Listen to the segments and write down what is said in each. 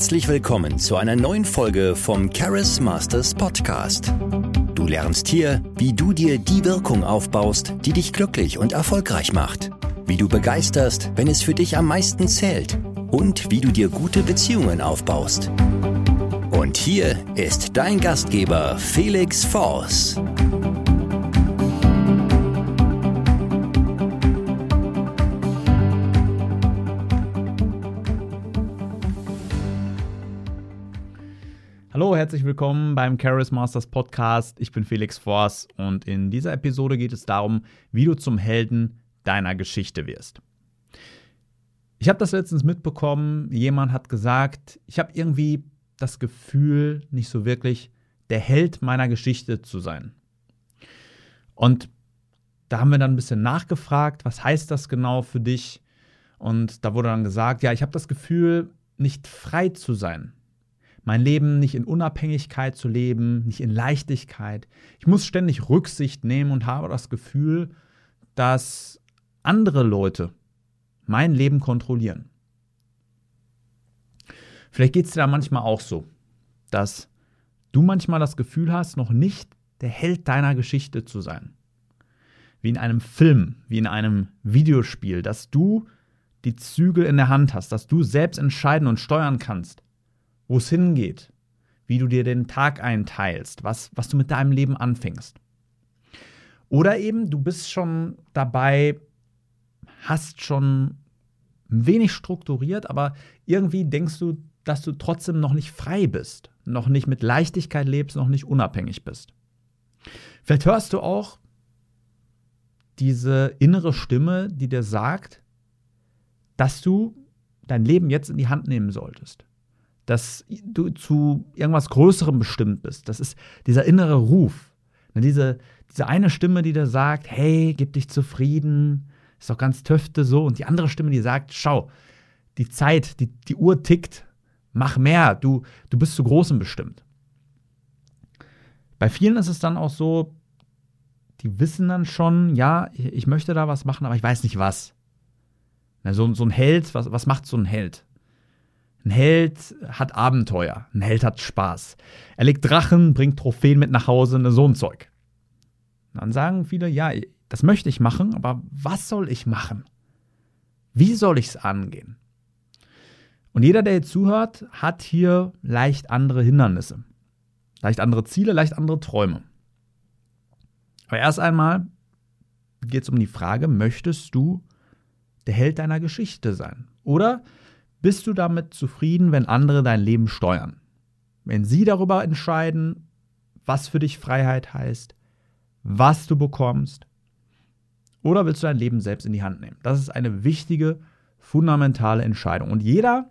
Herzlich willkommen zu einer neuen Folge vom Charis Masters Podcast. Du lernst hier, wie du dir die Wirkung aufbaust, die dich glücklich und erfolgreich macht. Wie du begeisterst, wenn es für dich am meisten zählt. Und wie du dir gute Beziehungen aufbaust. Und hier ist dein Gastgeber Felix Force. Herzlich willkommen beim Charis Masters Podcast. Ich bin Felix Force und in dieser Episode geht es darum, wie du zum Helden deiner Geschichte wirst. Ich habe das letztens mitbekommen, jemand hat gesagt, ich habe irgendwie das Gefühl, nicht so wirklich der Held meiner Geschichte zu sein. Und da haben wir dann ein bisschen nachgefragt, was heißt das genau für dich? Und da wurde dann gesagt, ja, ich habe das Gefühl, nicht frei zu sein mein Leben nicht in Unabhängigkeit zu leben, nicht in Leichtigkeit. Ich muss ständig Rücksicht nehmen und habe das Gefühl, dass andere Leute mein Leben kontrollieren. Vielleicht geht es dir da manchmal auch so, dass du manchmal das Gefühl hast, noch nicht der Held deiner Geschichte zu sein. Wie in einem Film, wie in einem Videospiel, dass du die Zügel in der Hand hast, dass du selbst entscheiden und steuern kannst wo es hingeht, wie du dir den Tag einteilst, was, was du mit deinem Leben anfängst. Oder eben, du bist schon dabei, hast schon ein wenig strukturiert, aber irgendwie denkst du, dass du trotzdem noch nicht frei bist, noch nicht mit Leichtigkeit lebst, noch nicht unabhängig bist. Vielleicht hörst du auch diese innere Stimme, die dir sagt, dass du dein Leben jetzt in die Hand nehmen solltest dass du zu irgendwas Größerem bestimmt bist. Das ist dieser innere Ruf. Ne, diese, diese eine Stimme, die dir sagt, hey, gib dich zufrieden, ist doch ganz töfte so. Und die andere Stimme, die sagt, schau, die Zeit, die, die Uhr tickt, mach mehr, du, du bist zu Großem bestimmt. Bei vielen ist es dann auch so, die wissen dann schon, ja, ich möchte da was machen, aber ich weiß nicht was. Ne, so, so ein Held, was, was macht so ein Held? Ein Held hat Abenteuer, ein Held hat Spaß. Er legt Drachen, bringt Trophäen mit nach Hause, ne, so ein Zeug. Dann sagen viele, ja, das möchte ich machen, aber was soll ich machen? Wie soll ich es angehen? Und jeder, der jetzt zuhört, hat hier leicht andere Hindernisse, leicht andere Ziele, leicht andere Träume. Aber erst einmal geht es um die Frage, möchtest du der Held deiner Geschichte sein? Oder bist du damit zufrieden, wenn andere dein Leben steuern? Wenn sie darüber entscheiden, was für dich Freiheit heißt, was du bekommst? Oder willst du dein Leben selbst in die Hand nehmen? Das ist eine wichtige, fundamentale Entscheidung. Und jeder,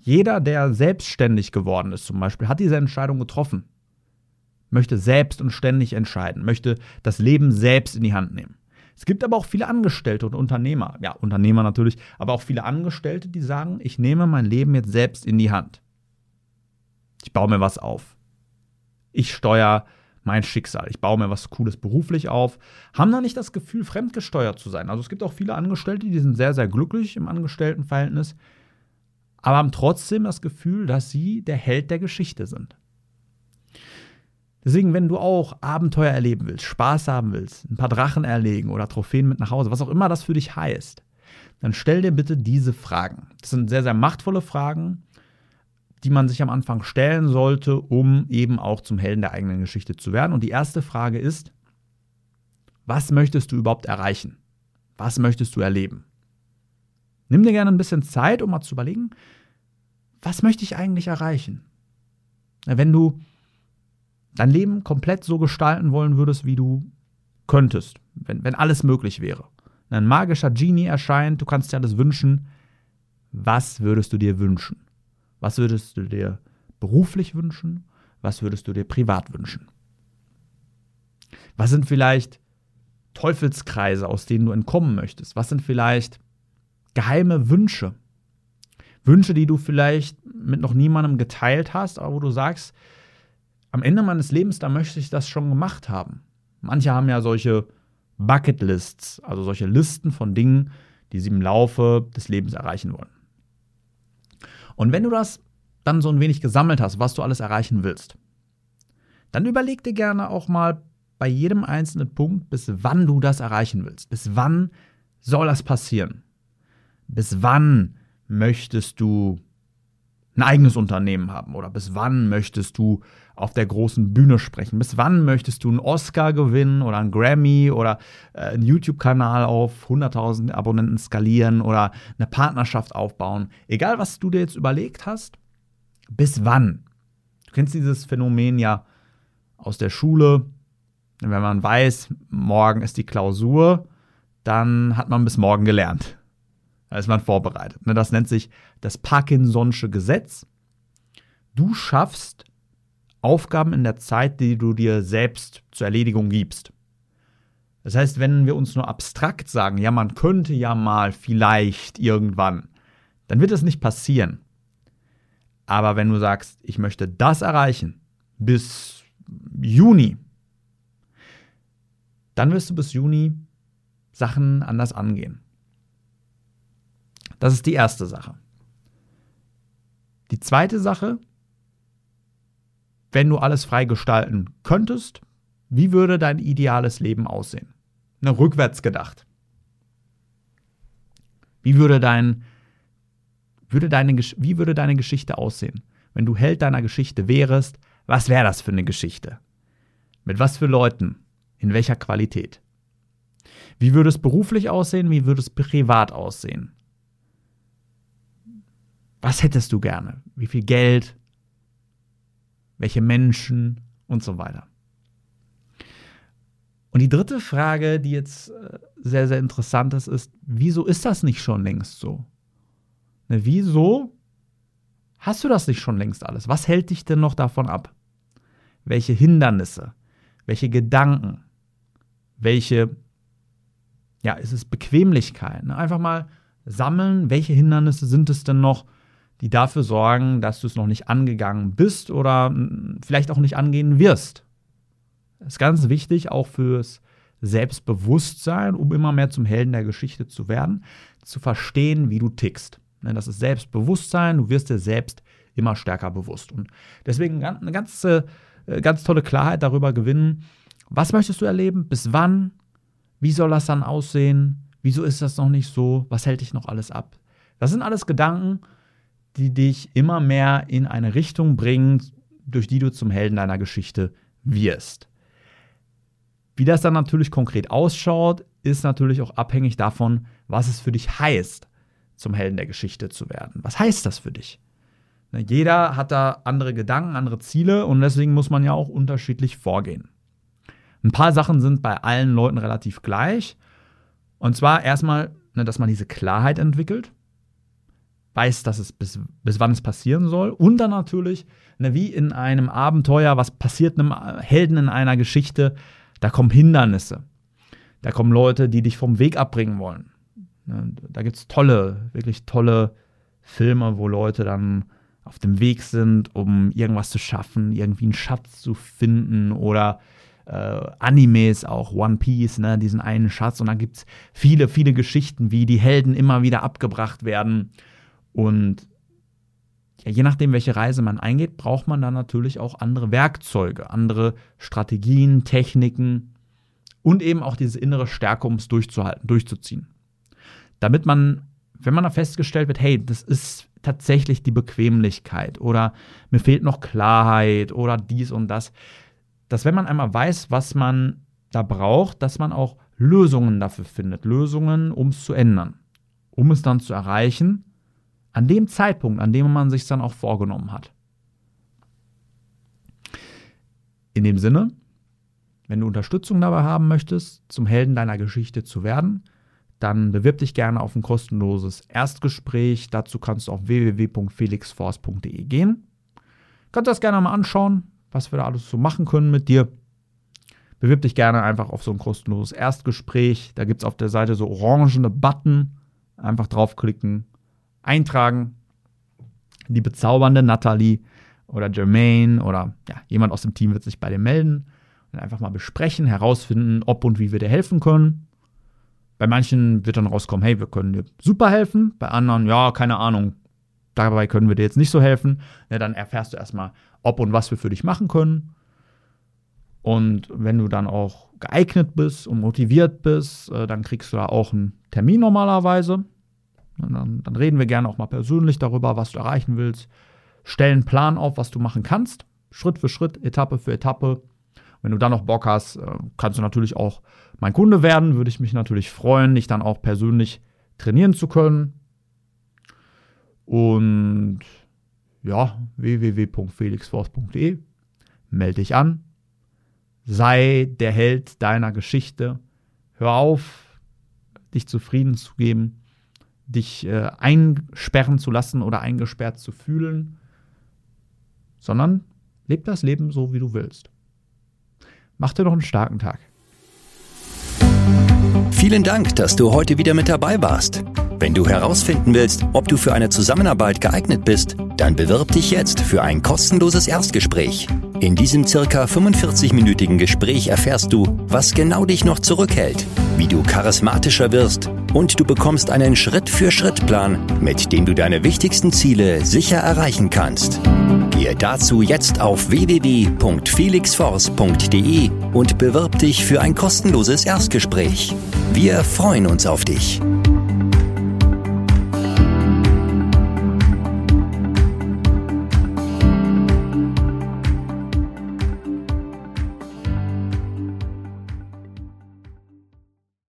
jeder, der selbstständig geworden ist zum Beispiel, hat diese Entscheidung getroffen. Möchte selbst und ständig entscheiden, möchte das Leben selbst in die Hand nehmen. Es gibt aber auch viele Angestellte und Unternehmer, ja, Unternehmer natürlich, aber auch viele Angestellte, die sagen, ich nehme mein Leben jetzt selbst in die Hand. Ich baue mir was auf. Ich steuere mein Schicksal. Ich baue mir was Cooles beruflich auf. Haben da nicht das Gefühl, fremdgesteuert zu sein. Also es gibt auch viele Angestellte, die sind sehr, sehr glücklich im Angestelltenverhältnis, aber haben trotzdem das Gefühl, dass sie der Held der Geschichte sind. Deswegen, wenn du auch Abenteuer erleben willst, Spaß haben willst, ein paar Drachen erlegen oder Trophäen mit nach Hause, was auch immer das für dich heißt, dann stell dir bitte diese Fragen. Das sind sehr, sehr machtvolle Fragen, die man sich am Anfang stellen sollte, um eben auch zum Helden der eigenen Geschichte zu werden. Und die erste Frage ist, was möchtest du überhaupt erreichen? Was möchtest du erleben? Nimm dir gerne ein bisschen Zeit, um mal zu überlegen, was möchte ich eigentlich erreichen? Wenn du dein Leben komplett so gestalten wollen würdest, wie du könntest, wenn, wenn alles möglich wäre. Ein magischer Genie erscheint, du kannst dir alles wünschen. Was würdest du dir wünschen? Was würdest du dir beruflich wünschen? Was würdest du dir privat wünschen? Was sind vielleicht Teufelskreise, aus denen du entkommen möchtest? Was sind vielleicht geheime Wünsche? Wünsche, die du vielleicht mit noch niemandem geteilt hast, aber wo du sagst, am Ende meines Lebens, da möchte ich das schon gemacht haben. Manche haben ja solche Bucketlists, also solche Listen von Dingen, die sie im Laufe des Lebens erreichen wollen. Und wenn du das dann so ein wenig gesammelt hast, was du alles erreichen willst, dann überleg dir gerne auch mal bei jedem einzelnen Punkt, bis wann du das erreichen willst. Bis wann soll das passieren? Bis wann möchtest du ein eigenes Unternehmen haben? Oder bis wann möchtest du auf der großen Bühne sprechen? Bis wann möchtest du einen Oscar gewinnen oder einen Grammy oder äh, einen YouTube-Kanal auf 100.000 Abonnenten skalieren oder eine Partnerschaft aufbauen? Egal, was du dir jetzt überlegt hast, bis wann? Du kennst dieses Phänomen ja aus der Schule. Wenn man weiß, morgen ist die Klausur, dann hat man bis morgen gelernt. Da ist man vorbereitet. Ne, das nennt sich das Parkinson'sche Gesetz. Du schaffst Aufgaben in der Zeit, die du dir selbst zur Erledigung gibst. Das heißt, wenn wir uns nur abstrakt sagen, ja, man könnte ja mal vielleicht irgendwann, dann wird es nicht passieren. Aber wenn du sagst, ich möchte das erreichen bis Juni, dann wirst du bis Juni Sachen anders angehen. Das ist die erste Sache. Die zweite Sache, wenn du alles frei gestalten könntest, wie würde dein ideales Leben aussehen? Ne, rückwärts gedacht. Wie würde, dein, würde deine, wie würde deine Geschichte aussehen? Wenn du Held deiner Geschichte wärst, was wäre das für eine Geschichte? Mit was für Leuten? In welcher Qualität? Wie würde es beruflich aussehen? Wie würde es privat aussehen? Was hättest du gerne? Wie viel Geld? Welche Menschen und so weiter. Und die dritte Frage, die jetzt äh, sehr, sehr interessant ist, ist, wieso ist das nicht schon längst so? Ne, wieso hast du das nicht schon längst alles? Was hält dich denn noch davon ab? Welche Hindernisse? Welche Gedanken? Welche, ja, ist es Bequemlichkeit? Ne? Einfach mal sammeln, welche Hindernisse sind es denn noch, die dafür sorgen, dass du es noch nicht angegangen bist oder hm, vielleicht auch nicht angehen wirst. Das ist ganz wichtig, auch fürs Selbstbewusstsein, um immer mehr zum Helden der Geschichte zu werden, zu verstehen, wie du tickst. Ne, das ist Selbstbewusstsein, du wirst dir selbst immer stärker bewusst. Und deswegen eine ganz, äh, ganz tolle Klarheit darüber gewinnen, was möchtest du erleben, bis wann, wie soll das dann aussehen, wieso ist das noch nicht so, was hält dich noch alles ab. Das sind alles Gedanken, die dich immer mehr in eine Richtung bringen, durch die du zum Helden deiner Geschichte wirst. Wie das dann natürlich konkret ausschaut, ist natürlich auch abhängig davon, was es für dich heißt, zum Helden der Geschichte zu werden. Was heißt das für dich? Ne, jeder hat da andere Gedanken, andere Ziele und deswegen muss man ja auch unterschiedlich vorgehen. Ein paar Sachen sind bei allen Leuten relativ gleich. Und zwar erstmal, ne, dass man diese Klarheit entwickelt weiß, dass es bis, bis wann es passieren soll. Und dann natürlich, ne, wie in einem Abenteuer, was passiert einem Helden in einer Geschichte, da kommen Hindernisse. Da kommen Leute, die dich vom Weg abbringen wollen. Ne, da gibt es tolle, wirklich tolle Filme, wo Leute dann auf dem Weg sind, um irgendwas zu schaffen, irgendwie einen Schatz zu finden oder äh, Animes auch, One Piece, ne, diesen einen Schatz. Und dann gibt es viele, viele Geschichten, wie die Helden immer wieder abgebracht werden und ja, je nachdem, welche Reise man eingeht, braucht man dann natürlich auch andere Werkzeuge, andere Strategien, Techniken und eben auch diese innere Stärke, um es durchzuhalten, durchzuziehen. Damit man, wenn man da festgestellt wird, hey, das ist tatsächlich die Bequemlichkeit oder mir fehlt noch Klarheit oder dies und das, dass wenn man einmal weiß, was man da braucht, dass man auch Lösungen dafür findet, Lösungen, um es zu ändern, um es dann zu erreichen an dem Zeitpunkt, an dem man sich dann auch vorgenommen hat. In dem Sinne, wenn du Unterstützung dabei haben möchtest, zum Helden deiner Geschichte zu werden, dann bewirb dich gerne auf ein kostenloses Erstgespräch. Dazu kannst du auf www.felixforce.de gehen. Kannst das gerne mal anschauen, was wir da alles so machen können mit dir. Bewirb dich gerne einfach auf so ein kostenloses Erstgespräch. Da gibt es auf der Seite so orangene Button. Einfach draufklicken, eintragen. Die bezaubernde Natalie oder Jermaine oder ja, jemand aus dem Team wird sich bei dir melden und einfach mal besprechen, herausfinden, ob und wie wir dir helfen können. Bei manchen wird dann rauskommen, hey, wir können dir super helfen. Bei anderen, ja, keine Ahnung, dabei können wir dir jetzt nicht so helfen. Ja, dann erfährst du erstmal, ob und was wir für dich machen können. Und wenn du dann auch geeignet bist und motiviert bist, äh, dann kriegst du da auch einen Termin normalerweise. Dann, dann, reden wir gerne auch mal persönlich darüber, was du erreichen willst. Stellen einen Plan auf, was du machen kannst. Schritt für Schritt, Etappe für Etappe. Wenn du dann noch Bock hast, äh, kannst du natürlich auch mein Kunde werden. Würde ich mich natürlich freuen, dich dann auch persönlich trainieren zu können. Und ja, www.felixforce.de. Melde dich an. Sei der Held deiner Geschichte. Hör auf, dich zufrieden zu geben, dich äh, einsperren zu lassen oder eingesperrt zu fühlen, sondern leb das Leben so, wie du willst. Mach dir noch einen starken Tag. Vielen Dank, dass du heute wieder mit dabei warst. Wenn du herausfinden willst, ob du für eine Zusammenarbeit geeignet bist, dann bewirb dich jetzt für ein kostenloses Erstgespräch. In diesem circa 45-minütigen Gespräch erfährst du, was genau dich noch zurückhält, wie du charismatischer wirst und du bekommst einen Schritt-für-Schritt-Plan, mit dem du deine wichtigsten Ziele sicher erreichen kannst. Gehe dazu jetzt auf www.felixforce.de und bewirb dich für ein kostenloses Erstgespräch. Wir freuen uns auf dich.